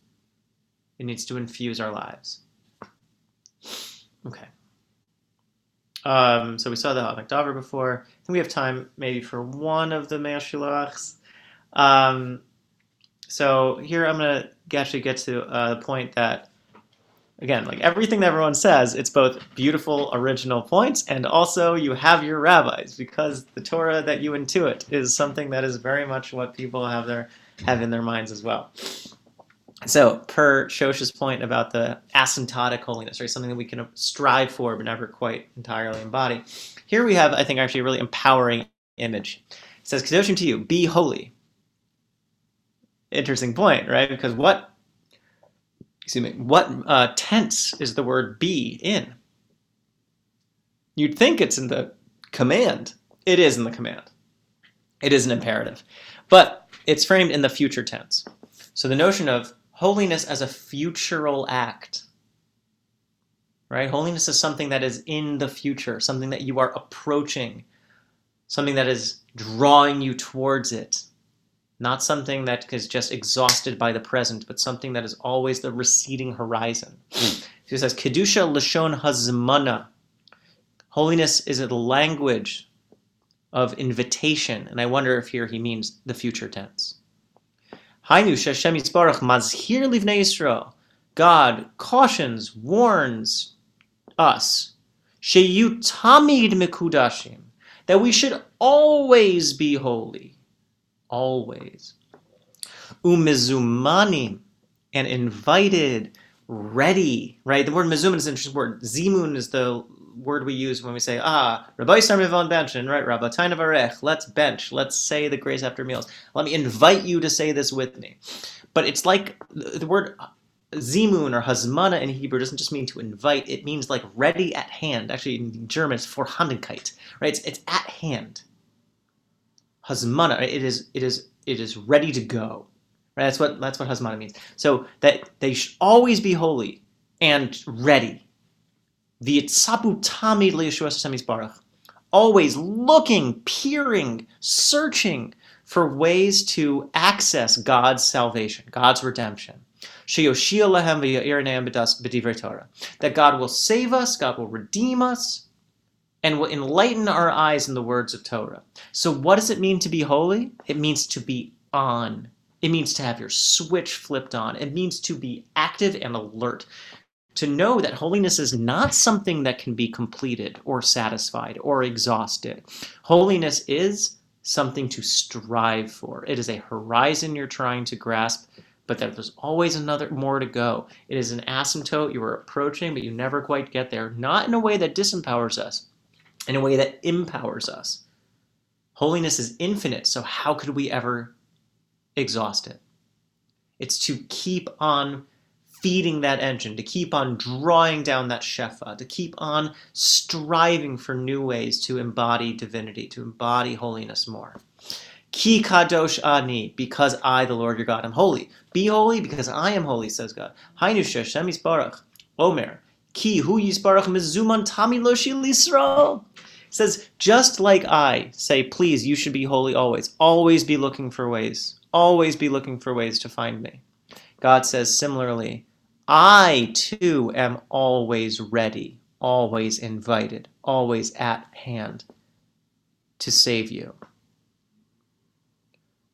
A: It needs to infuse our lives. Okay. Um, so we saw the Ha'amek Davar before. I think we have time maybe for one of the Mei HaShiloachs. Um, so here I'm going to actually get to uh, the point that, again, like everything that everyone says, it's both beautiful, original points, and also you have your rabbis because the Torah that you intuit is something that is very much what people have their have in their minds as well. So, per Shosha's point about the asymptotic holiness, right, something that we can strive for but never quite entirely embody, here we have, I think, actually a really empowering image. It says, Kedoshim tihiyu, be holy. Interesting point, right? Because what, excuse me, what uh, tense is the word be in? You'd think it's in the command. It is in the command. It is an imperative. But it's framed in the future tense. So the notion of holiness as a futural act. Right? Holiness is something that is in the future, something that you are approaching, something that is drawing you towards it. Not something that is just exhausted by the present, but something that is always the receding horizon. Mm. He says, Kedusha Lashon Hazmana. Holiness is a language of invitation. And I wonder if here he means the future tense. Hainu Sheshem Yisbarach mazhir livnei Yisrael. God cautions, warns us. Sheyu tamid mikudashim. That we should always be holy. Always. Umizumanim. And invited, ready. Right? The word mizuman is an interesting word. Zimun is the word we use when we say, ah, Rabbi Sarmivon bench, right, Rabbosai nevarech, let's bench, let's say the grace after meals. Let me invite you to say this with me. But it's like the word zimun or hazmana in Hebrew doesn't just mean to invite, it means like ready at hand. Actually, in German, it's vorhandenheit, right? It's, it's at hand. Hazmana, it is, it is, it is ready to go. Right? That's what that's what hazmana means. So that they should always be holy and ready V'yitzapu tamid le'yeshua baruch. Always looking, peering, searching for ways to access God's salvation, God's redemption. That God will save us, God will redeem us, and will enlighten our eyes in the words of Torah. So, what does it mean to be holy? It means to be on. It means to have your switch flipped on. It means to be active and alert to know that holiness is not something that can be completed or satisfied or exhausted. Holiness is something to strive for. It is a horizon you're trying to grasp, but there's always another more to go. It is an asymptote you are approaching, but you never quite get there. Not in a way that disempowers us, in a way that empowers us. Holiness is infinite, so how could we ever exhaust it? It's to keep on feeding that engine, to keep on drawing down that shefa, to keep on striving for new ways to embody divinity, to embody holiness more. Ki kadosh ani, because I, the Lord your God, am holy. Be holy because I am holy, says God. Hainu Shem Yisbarach. Omer. Ki hu Yisbarach mizuman tami loshi lisro. Says, just like I say, please, you should be holy always. Always be looking for ways. Always be looking for ways to find me. God says similarly, I too am always ready, always invited, always at hand to save you.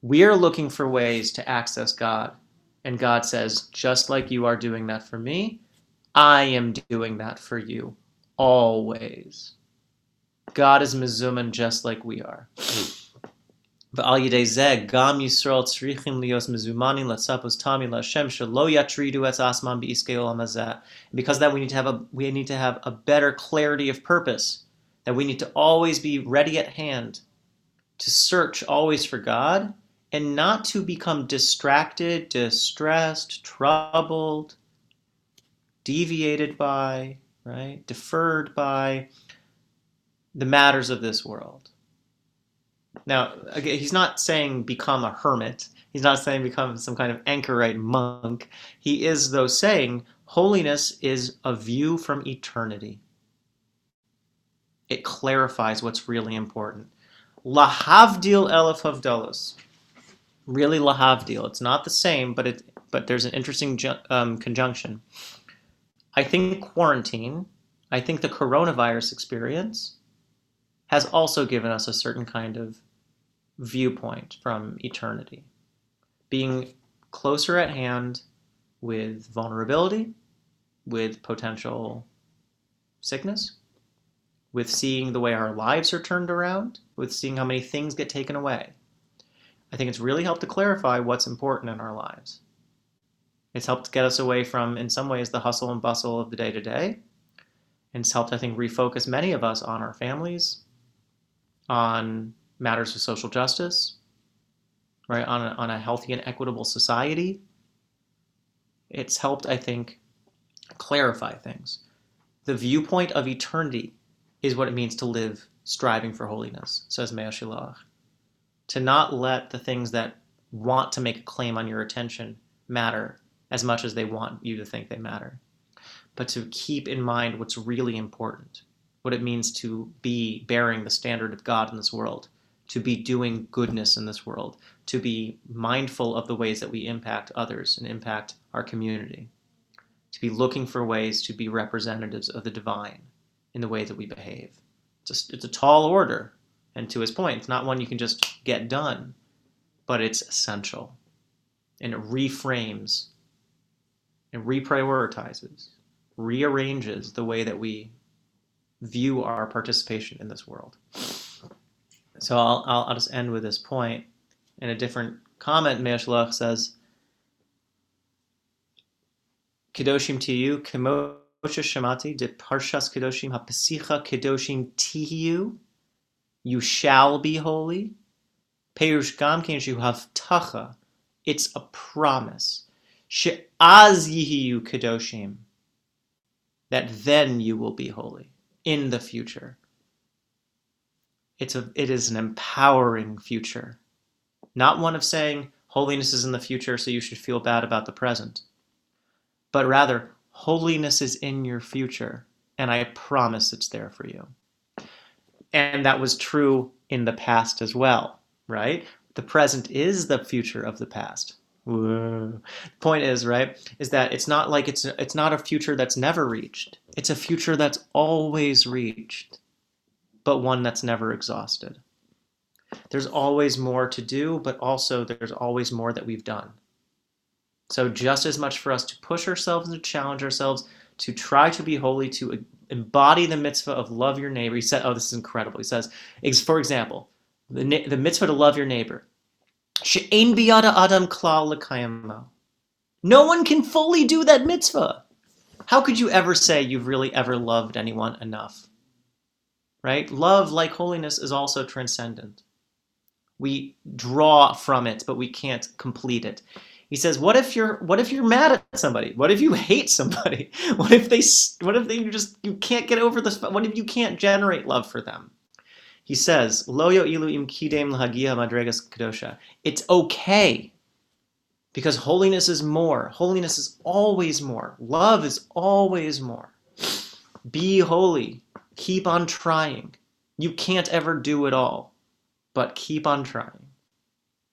A: We are looking for ways to access God. And God says, just like you are doing that for me, I am doing that for you always. God is Mizuman just like we are. V'al yidei zeh gam Yisrael tzrichim lios tami laShem shelo yatridu asman olam. Because that we need to have a we need to have a better clarity of purpose. That we need to always be ready at hand, to search always for God, and not to become distracted, distressed, troubled, deviated by, right, deferred by the matters of this world. Now, again, he's not saying become a hermit. He's not saying become some kind of anchorite monk. He is, though, saying holiness is a view from eternity. It clarifies what's really important. Lahavdil elef havdalos. Really lahavdil. It's not the same, but it but there's an interesting um, conjunction. I think quarantine, I think the coronavirus experience has also given us a certain kind of viewpoint from eternity. Being closer at hand with vulnerability, with potential sickness, with seeing the way our lives are turned around, with seeing how many things get taken away. I think it's really helped to clarify what's important in our lives. It's helped get us away from, in some ways, the hustle and bustle of the day to day. And it's helped, I think, refocus many of us on our families, on matters of social justice, right? On a, on a healthy and equitable society. It's helped, I think, clarify things. The viewpoint of eternity is what it means to live striving for holiness, says Shilach. To not let the things that want to make a claim on your attention matter as much as they want you to think they matter, but to keep in mind what's really important, what it means to be bearing the standard of God in this world, to be doing goodness in this world, to be mindful of the ways that we impact others and impact our community, to be looking for ways to be representatives of the divine in the way that we behave. It's a, it's a tall order, and to his point, it's not one you can just get done, but it's essential. And it reframes and reprioritizes, rearranges the way that we view our participation in this world. So I'll, I'll, I'll just end with this point. In a different comment, Mei HaShiloach says, Kedoshim tihiyu, kemosha Shemati, de parshas kedoshim hapesicha kedoshim tihiyu, you shall be holy. Perush gam you have tacha, it's a promise. She'az yihiyu kedoshim, that then you will be holy in the future. It's a it is an empowering future. Not one of saying holiness is in the future so you should feel bad about the present. But rather holiness is in your future and i promise it's there for you. And that was true in the past as well right? The present is the future of the past Whoa. The point is, right, is that it's not like it's it's not a future that's never reached. It's a future that's always reached but one that's never exhausted. There's always more to do, but also there's always more that we've done. So, just as much for us to push ourselves and to challenge ourselves, to try to be holy, to embody the mitzvah of love your neighbor. He said, Oh, this is incredible. He says, for example, the, the mitzvah to love your neighbor. She'ein biyada adam klal No one can fully do that mitzvah. How could you ever say you've really ever loved anyone enough? right? Love, like holiness, is also transcendent. We draw from it, but we can't complete it. He says, "What if you're what if you're mad at somebody? What if you hate somebody? What if they what if they just you can't get over this? What if you can't generate love for them?" He says, "Loyo ilu im kidem lahagia madregas kadosha." It's okay because holiness is more. Holiness is always more. Love is always more. Be holy Keep on trying. You can't ever do it all, but keep on trying.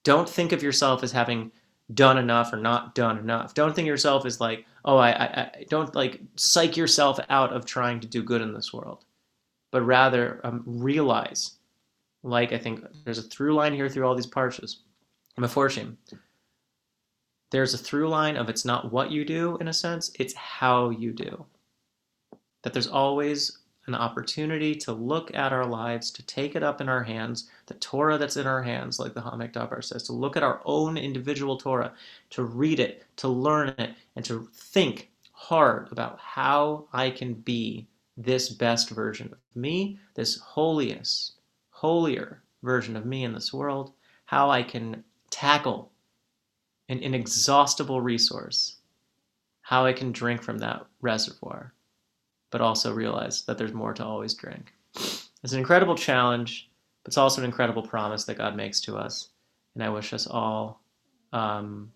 A: Don't think of yourself as having done enough or not done enough. Don't think of yourself as like, oh, I, I, I don't like psych yourself out of trying to do good in this world, but rather um, realize, like I think there's a through line here through all these parshas, Meforshim. There's a through line of it's not what you do in a sense, it's how you do. That there's always an opportunity to look at our lives, to take it up in our hands, the Torah that's in our hands, like the Ha'amek Davar says, to look at our own individual Torah, to read it, to learn it, and to think hard about how I can be this best version of me, this holiest, holier version of me in this world, how I can tackle an inexhaustible resource, how I can drink from that reservoir but also realize that there's more to always drink. It's an incredible challenge, but it's also an incredible promise that God makes to us. And I wish us all um,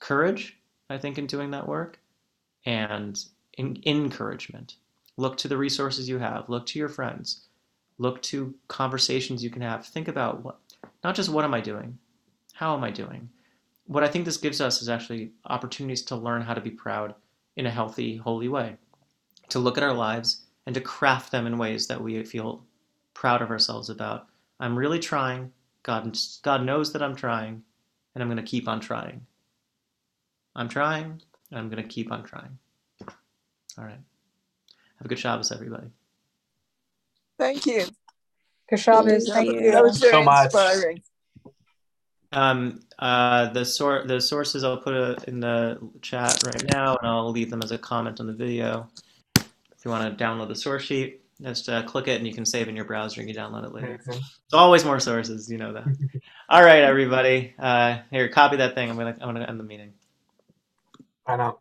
A: courage, I think, in doing that work, and in, encouragement. Look to the resources you have. Look to your friends. Look to conversations you can have. Think about what, not just what am I doing, how am I doing. What I think this gives us is actually opportunities to learn how to be proud in a healthy, holy way, to look at our lives and to craft them in ways that we feel proud of ourselves about. I'm really trying. God, God knows that I'm trying, and I'm going to keep on trying. I'm trying, and I'm going to keep on trying. All right. Have a good Shabbos, everybody.
B: Thank you.
C: Good Shabbos.
B: Thank you. That was very so inspiring.
A: Um, uh, the sor- the sources I'll put a, in the chat right now, and I'll leave them as a comment on the video. If you want to download the source sheet, just uh, click it, and you can save in your browser, and you download it later. There's always more sources, you know that. All right, everybody. Uh, here, copy that thing. I'm gonna I'm gonna end the meeting.
E: I know.